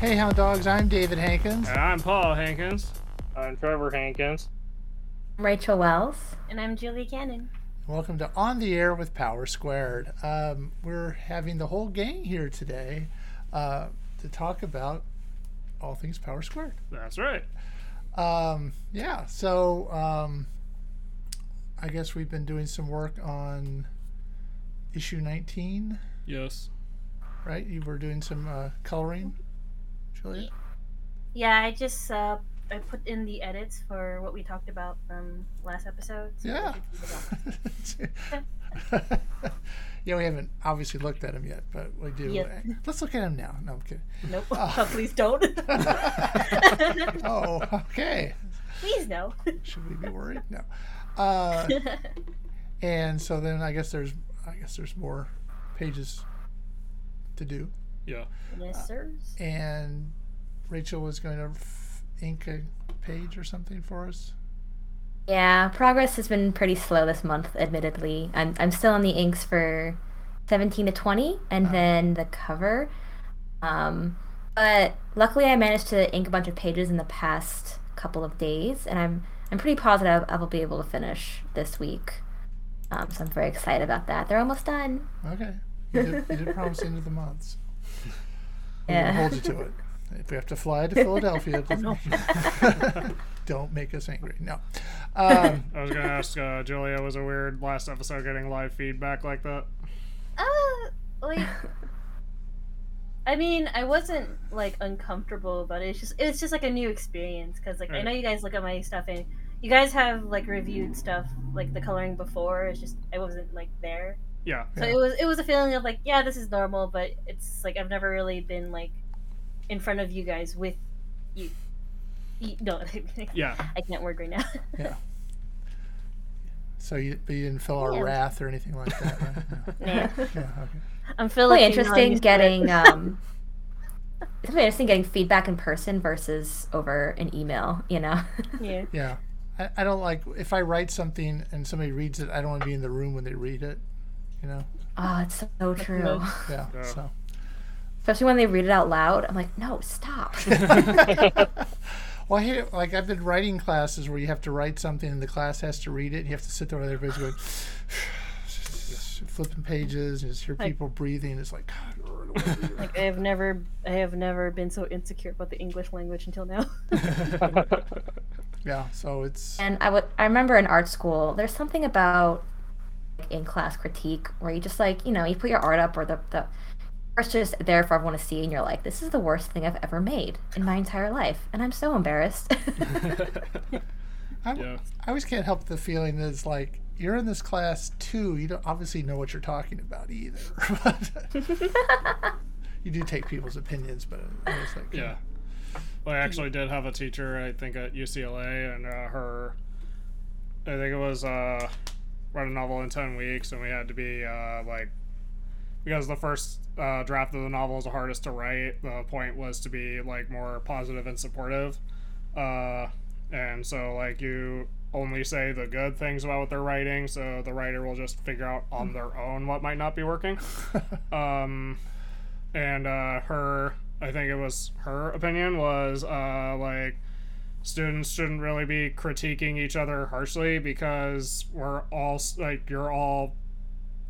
Hey, Hound Dogs, I'm David Hankins. And I'm Paul Hankins. I'm Trevor Hankins. Rachel Wells. And I'm Julie Cannon. Welcome to On the Air with Power Squared. Um, we're having the whole gang here today uh, to talk about all things Power Squared. That's right. Um, yeah, so um, I guess we've been doing some work on issue 19, Yes. right? You were doing some uh, coloring, Julia? Yeah, I just uh, I put in the edits for what we talked about from last episode. so Yeah. we yeah, we haven't obviously looked at them yet, but we do. Yep. Let's look at them now. No, I'm kidding. Nope. Oh, please don't. Oh, okay. please no. Should we be worried? No. Uh, and so then I guess there's I guess there's more pages to do. Yeah. yes, sirs. And Rachel was going to f- ink a page or something for us. Yeah, progress has been pretty slow this month, admittedly. I'm, I'm still on the inks for 17 to 20 and then the cover. Um, but luckily, I managed to ink a bunch of pages in the past couple of days, and I'm, I'm pretty positive I will be able to finish this week. Um, so I'm very excited about that. They're almost done. Okay. You did, you did promise the end of the month. We're Yeah. gonna hold you to it. If we have to fly to Philadelphia, don't make us angry. No. Um, I was gonna ask uh, Julia, was it weird last episode getting live feedback like that? Uh, like. I mean, I wasn't like uncomfortable, but it's just it's just like a new experience because like I know you guys look at my stuff and you guys have like reviewed stuff like the coloring before. It's just I wasn't like there. Yeah. So Yeah. it was it was a feeling of like, yeah, this is normal, but it's like I've never really been like in front of you guys with you. you no, Yeah. I can't word right now. yeah. So you, but you didn't feel our Yeah. wrath or anything like that, right? No. Nah. Yeah, okay. I'm feeling Really interesting getting um, it's really interesting getting feedback in person versus over an email. You know. Yeah. Yeah. I, I don't like if I write something and somebody reads it, I don't want to be in the room when they read it. You know? oh, it's so true. Yeah. Yeah. So Especially when they read it out loud. I'm like, no, stop. well here like I've been writing classes where you have to write something and the class has to read it, and you have to sit there and everybody's going flipping pages and just hear Like- people breathing. It's like Like I have never I have never been so insecure about the English language until now. Yeah, so it's And I would I remember in art school, there's something about like, in class critique where you just like, you know, you put your art up or the the it's just there for everyone to see and you're like, this is the worst thing I've ever made in my entire life. And I'm so embarrassed. I, Yeah. I always can't help the feeling that it's like you're in this class too. You don't obviously know what you're talking about either. You do take people's opinions, but it's like Yeah. Well, I actually did have a teacher, I think at UCLA, and uh, her, I think it was uh, write a novel in 10 weeks, and we had to be uh, like, because the first uh, draft of the novel was the hardest to write, the point was to be like more positive and supportive. Uh, and so, like, you only say the good things about what they're writing, so the writer will just figure out on their own what might not be working. um, and uh, her i think it was her opinion was uh, like students shouldn't really be critiquing each other harshly because we're all like you're all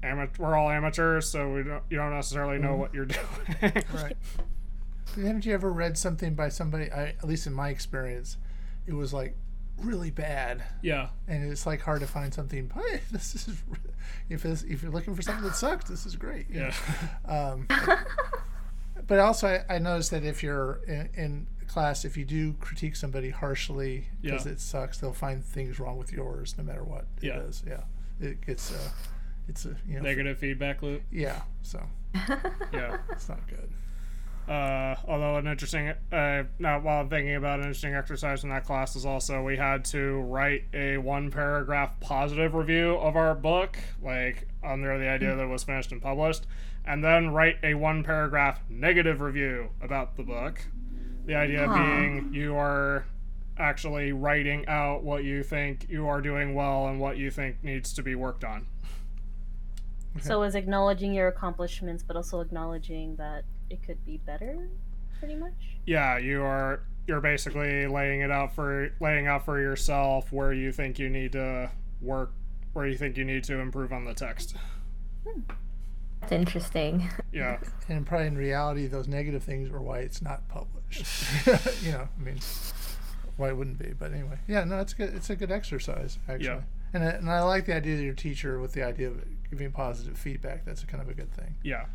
amateur we're all amateurs so we don't you don't necessarily know what you're doing right. Haven't you ever read something by somebody? I, at least in my experience, it was like really bad, yeah and it's like hard to find something. Hey, this is if this, if you're looking for something that sucks, this is great. you know? yeah Um, but also, I, I noticed that if you're in, in class, if you do critique somebody harshly because Yeah. it sucks, they'll find things wrong with yours, no matter what it Yeah. is. Yeah, it gets uh, it's a you know negative feedback loop yeah, so yeah it's not good. Uh, although an interesting, uh, now while I'm thinking about an interesting exercise in that class is also we had to write a one paragraph positive review of our book, like under the idea that it was finished and published, and then write a one paragraph negative review about the book. The idea Huh. being you are actually writing out what you think you are doing well and what you think needs to be worked on. So is acknowledging your accomplishments, but also acknowledging that it could be better. pretty much. Yeah, you are. You're basically laying it out for laying out for yourself where you think you need to work, where you think you need to improve on the text. Hmm. That's interesting. Yeah, And probably in reality, those negative things are why it's not published. you know, I mean, why it wouldn't be? But anyway, yeah, no, it's good. It's a good exercise actually. Yeah. And I, and I like the idea of your teacher with the idea of giving positive feedback. That's kind of a good thing. yeah.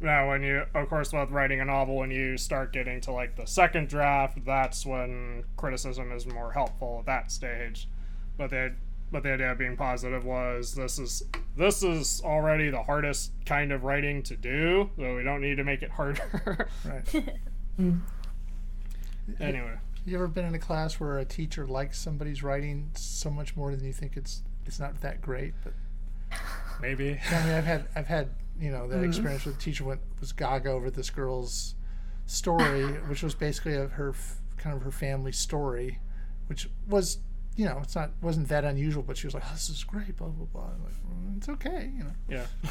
Now, when you, of course, with writing a novel, when you start getting to like the second draft, that's when criticism is more helpful at that stage. But the but the idea of being positive was this is this is already the hardest kind of writing to do, so we don't need to make it harder. Right. Mm. anyway, you ever been in a class where a teacher likes somebody's writing so much more than you think it's it's not that great? But maybe. I mean, I've had I've had you know that experience where the teacher went was gaga over this girl's story, which was basically of her kind of her family story, which was you know it's not wasn't that unusual, but she was like, oh, this is great, blah blah blah. I'm like, "Mm, it's okay, you know. Yeah.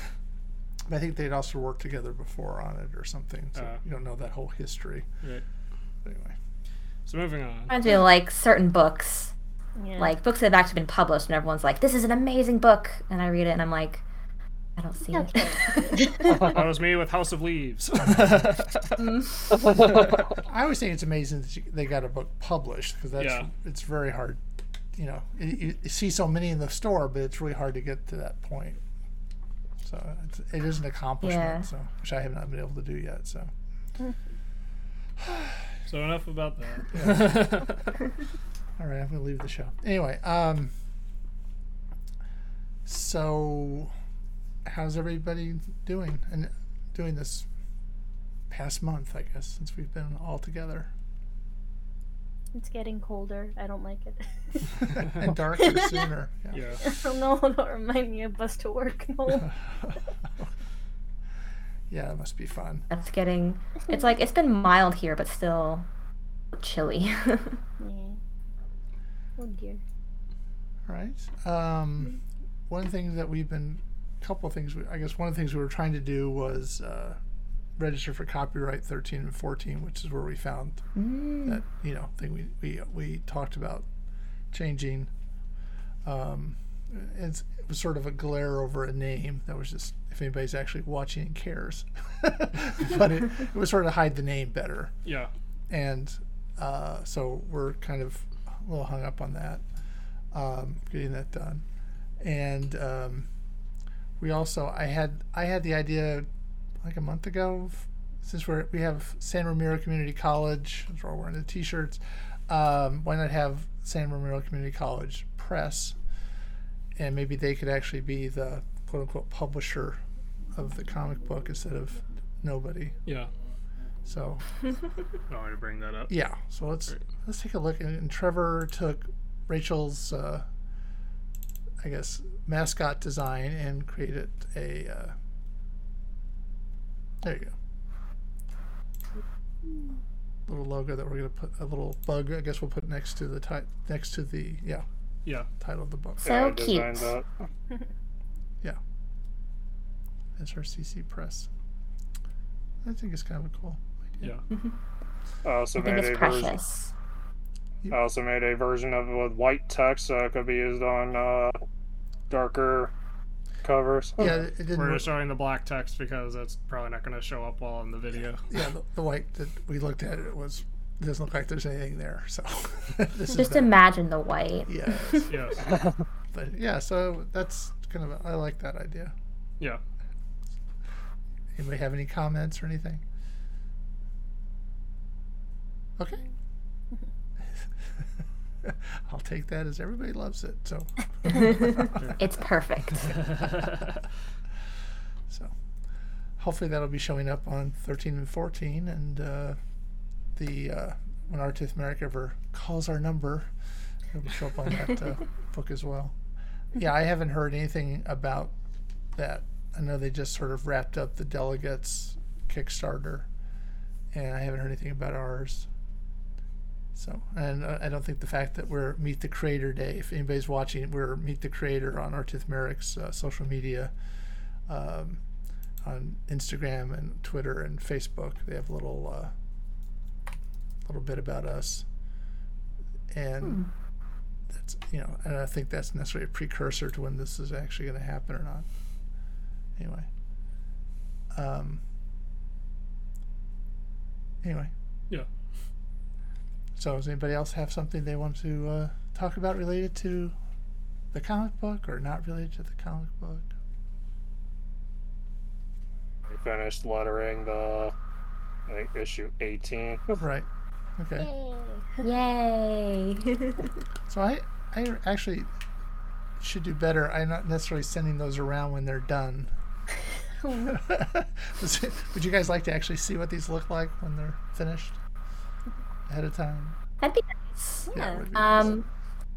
But I think they'd also worked together before on it or something, so Uh. you don't know that whole history. Right. Anyway, So moving on. Reminds me of like certain books, Yeah. like books that have actually been published, and everyone's like, "This is an amazing book," and I read it, and I'm like, "I don't see it." That was me with House of Leaves. I always think it's amazing that you, they got a book published because that's Yeah. it's very hard. You know, you, you see so many in the store, but it's really hard to get to that point. So it's, it is an accomplishment. Yeah. So which I have not been able to do yet. So so enough about that. all right, I'm gonna leave the show anyway. Um. So, how's everybody doing and doing this past month? I guess since we've been all together it's getting colder. I don't like it. and darker sooner. Yeah. yeah. no, don't remind me of bus to work. No. yeah, it must be fun. That's getting. It's like it's been mild here, but still chilly. yeah. Oh dear. All right. Um, one thing that we've been, a couple of things. We, I guess one of the things we were trying to do was uh, register for copyright 13 and 14, which is where we found Mm. that you know thing we we we talked about changing. Um, it's, it was sort of a glare over a name that was just if anybody's actually watching and cares, but it, it was sort of hide the name better Yeah. and uh, so we're kind of a little hung up on that, um, getting that done, and um, we also I had I had the idea like a month ago f- since we're we have San Ramiro Community College, since we're all wearing the T-shirts. Um, why not have San Ramiro Community College Press, and maybe they could actually be the quote unquote publisher of the comic book instead of nobody. Yeah. So I wanted to bring that up. yeah, so let's Great. let's take a look. And, and Trevor took Rachel's, uh, I guess, mascot design and created a. Uh, there you go. Little logo that we're gonna put a little bug. I guess we'll put next to the ti- next to the yeah Yeah. title of the book. So cute. Yeah. SRCC Press. I think it's kind of a cool idea. Yeah. I also I think made it's a version. precious. I also made a version of it with white text, so it could be used on uh, darker covers. Yeah, it didn't. We're work- just showing the black text because it's probably not going to show up well in the video. yeah, the, the white that we looked at it was it doesn't look like there's anything there. So this Just that. imagine the white. Yes. Yes. But yeah, so that's kind of I like that idea. Yeah. Anybody have any comments or anything? Okay. Mm-hmm. I'll take that as everybody loves it. So It's perfect. so hopefully that'll be showing up on 13 and 14 and uh, the uh, when Artith Merrick ever calls our number it'll show up on that uh, book as well yeah I haven't heard anything about that I know they just sort of wrapped up the delegates Kickstarter and I haven't heard anything about ours so and uh, I don't think the fact that we're Meet the Creator Day if anybody's watching we're Meet the Creator on Artith Merrick's uh, social media um, on Instagram and Twitter and Facebook. They have a little uh, little bit about us, and that's you know, and I think that's necessarily a precursor to when this is actually going to happen or not. Anyway. Um. Anyway. Yeah. So, does anybody else have something they want to uh, talk about related to the comic book or not related to the comic book? We finished lettering the I think issue 18. Right. Okay. Yay! Yay. So I, I actually should do better. I'm not necessarily sending those around when they're done. Would you guys like to actually see what these look like when they're finished ahead of time? That'd be nice. Yeah. Yeah. be. Um,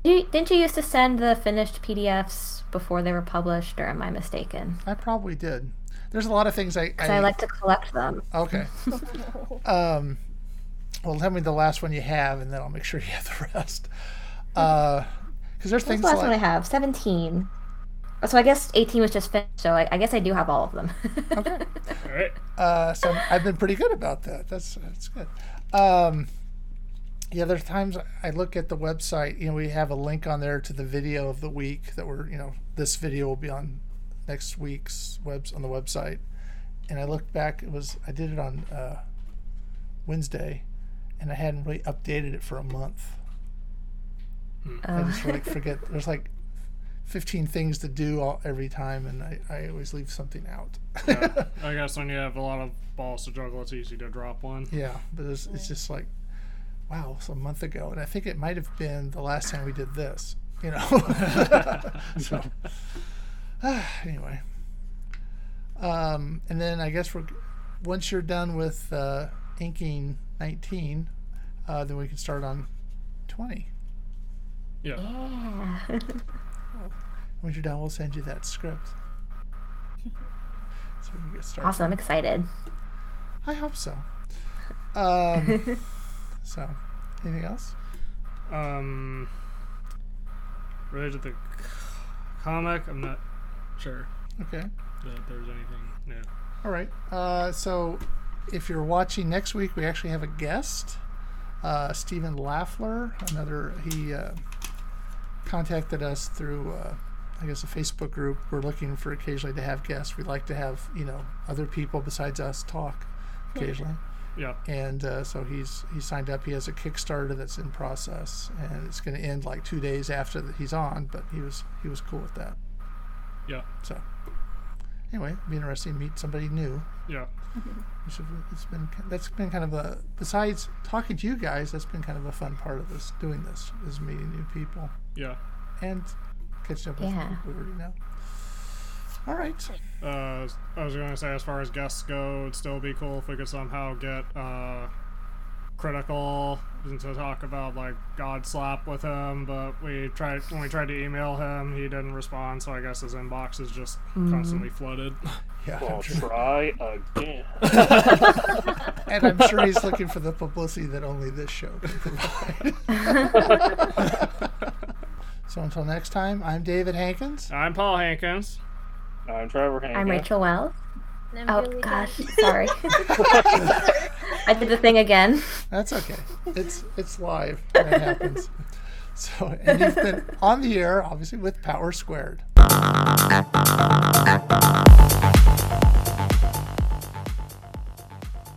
you, didn't you used to send the finished PDFs before they were published, or am I mistaken? I probably did. There's a lot of things I. Because I, like to collect them. Okay. Um, well, tell me the last one you have, and then I'll make sure you have the rest. Because there's What's things the last one I have? 17. So I guess 18 was just finished, so I, I guess I do have all of them. Okay. All right. Uh, so I've been pretty good about that. That's that's good. Um, yeah, there's times I look at the website. You know, we have a link on there to the video of the week that we're. You know, this video will be on next week's webs on the website. And I looked back. It was I did it on uh, Wednesday, and I hadn't really updated it for a month. I Uh, just like forget. There's like 15 things to do all, every time, and I, I always leave something out. Yeah. I guess when you have a lot of balls to juggle, it's easy to drop one. Yeah, but it's, it's just like, wow, it's a month ago, and I think it might have been the last time we did this. You know. so anyway, um, and then I guess we're once you're done with uh, inking 19, uh, then we can start on 20. Yeah. yeah. Once you're done, we'll send you that script. So we can get started. awesome. I'm excited. I hope so. Um, so, anything else? Um, related to the c- comic, I'm not sure Okay. that there's anything new. All right. Uh, so, if you're watching next week, we actually have a guest, uh, Stephen Laffler. Another he uh, contacted us through, uh, I guess, a Facebook group. We're looking for occasionally to have guests. We'd like to have you know other people besides us talk occasionally. Yeah. and uh, so he's he signed up. He has a Kickstarter that's in process, and it's going to end like two days after that he's on. But he was he was cool with that. Yeah. So anyway, it'd be interesting to meet somebody new. Yeah. Have- It's been that's been kind of a besides talking to you guys. That's been kind of a fun part of this doing this is meeting new people Yeah. and catching up with Yeah. people we already know. All right. Uh, I was going to say, as far as guests go, it'd still be cool if we could somehow get uh, critical to talk about like God slap with him. But we tried when we tried to email him, he didn't respond. So I guess his inbox is just constantly flooded. Yeah, Well, I'm sure. try again. and I'm sure he's looking for the publicity that only this show can provide. so until next time, I'm David Hankins. I'm Paul Hankins. I'm Trevor Hankins. I'm Rachel Wells. I'm Oh, really gosh. Sorry. I did the thing again. That's okay. It's it's live. when It happens. So and you've been on the air, obviously with Power Squared.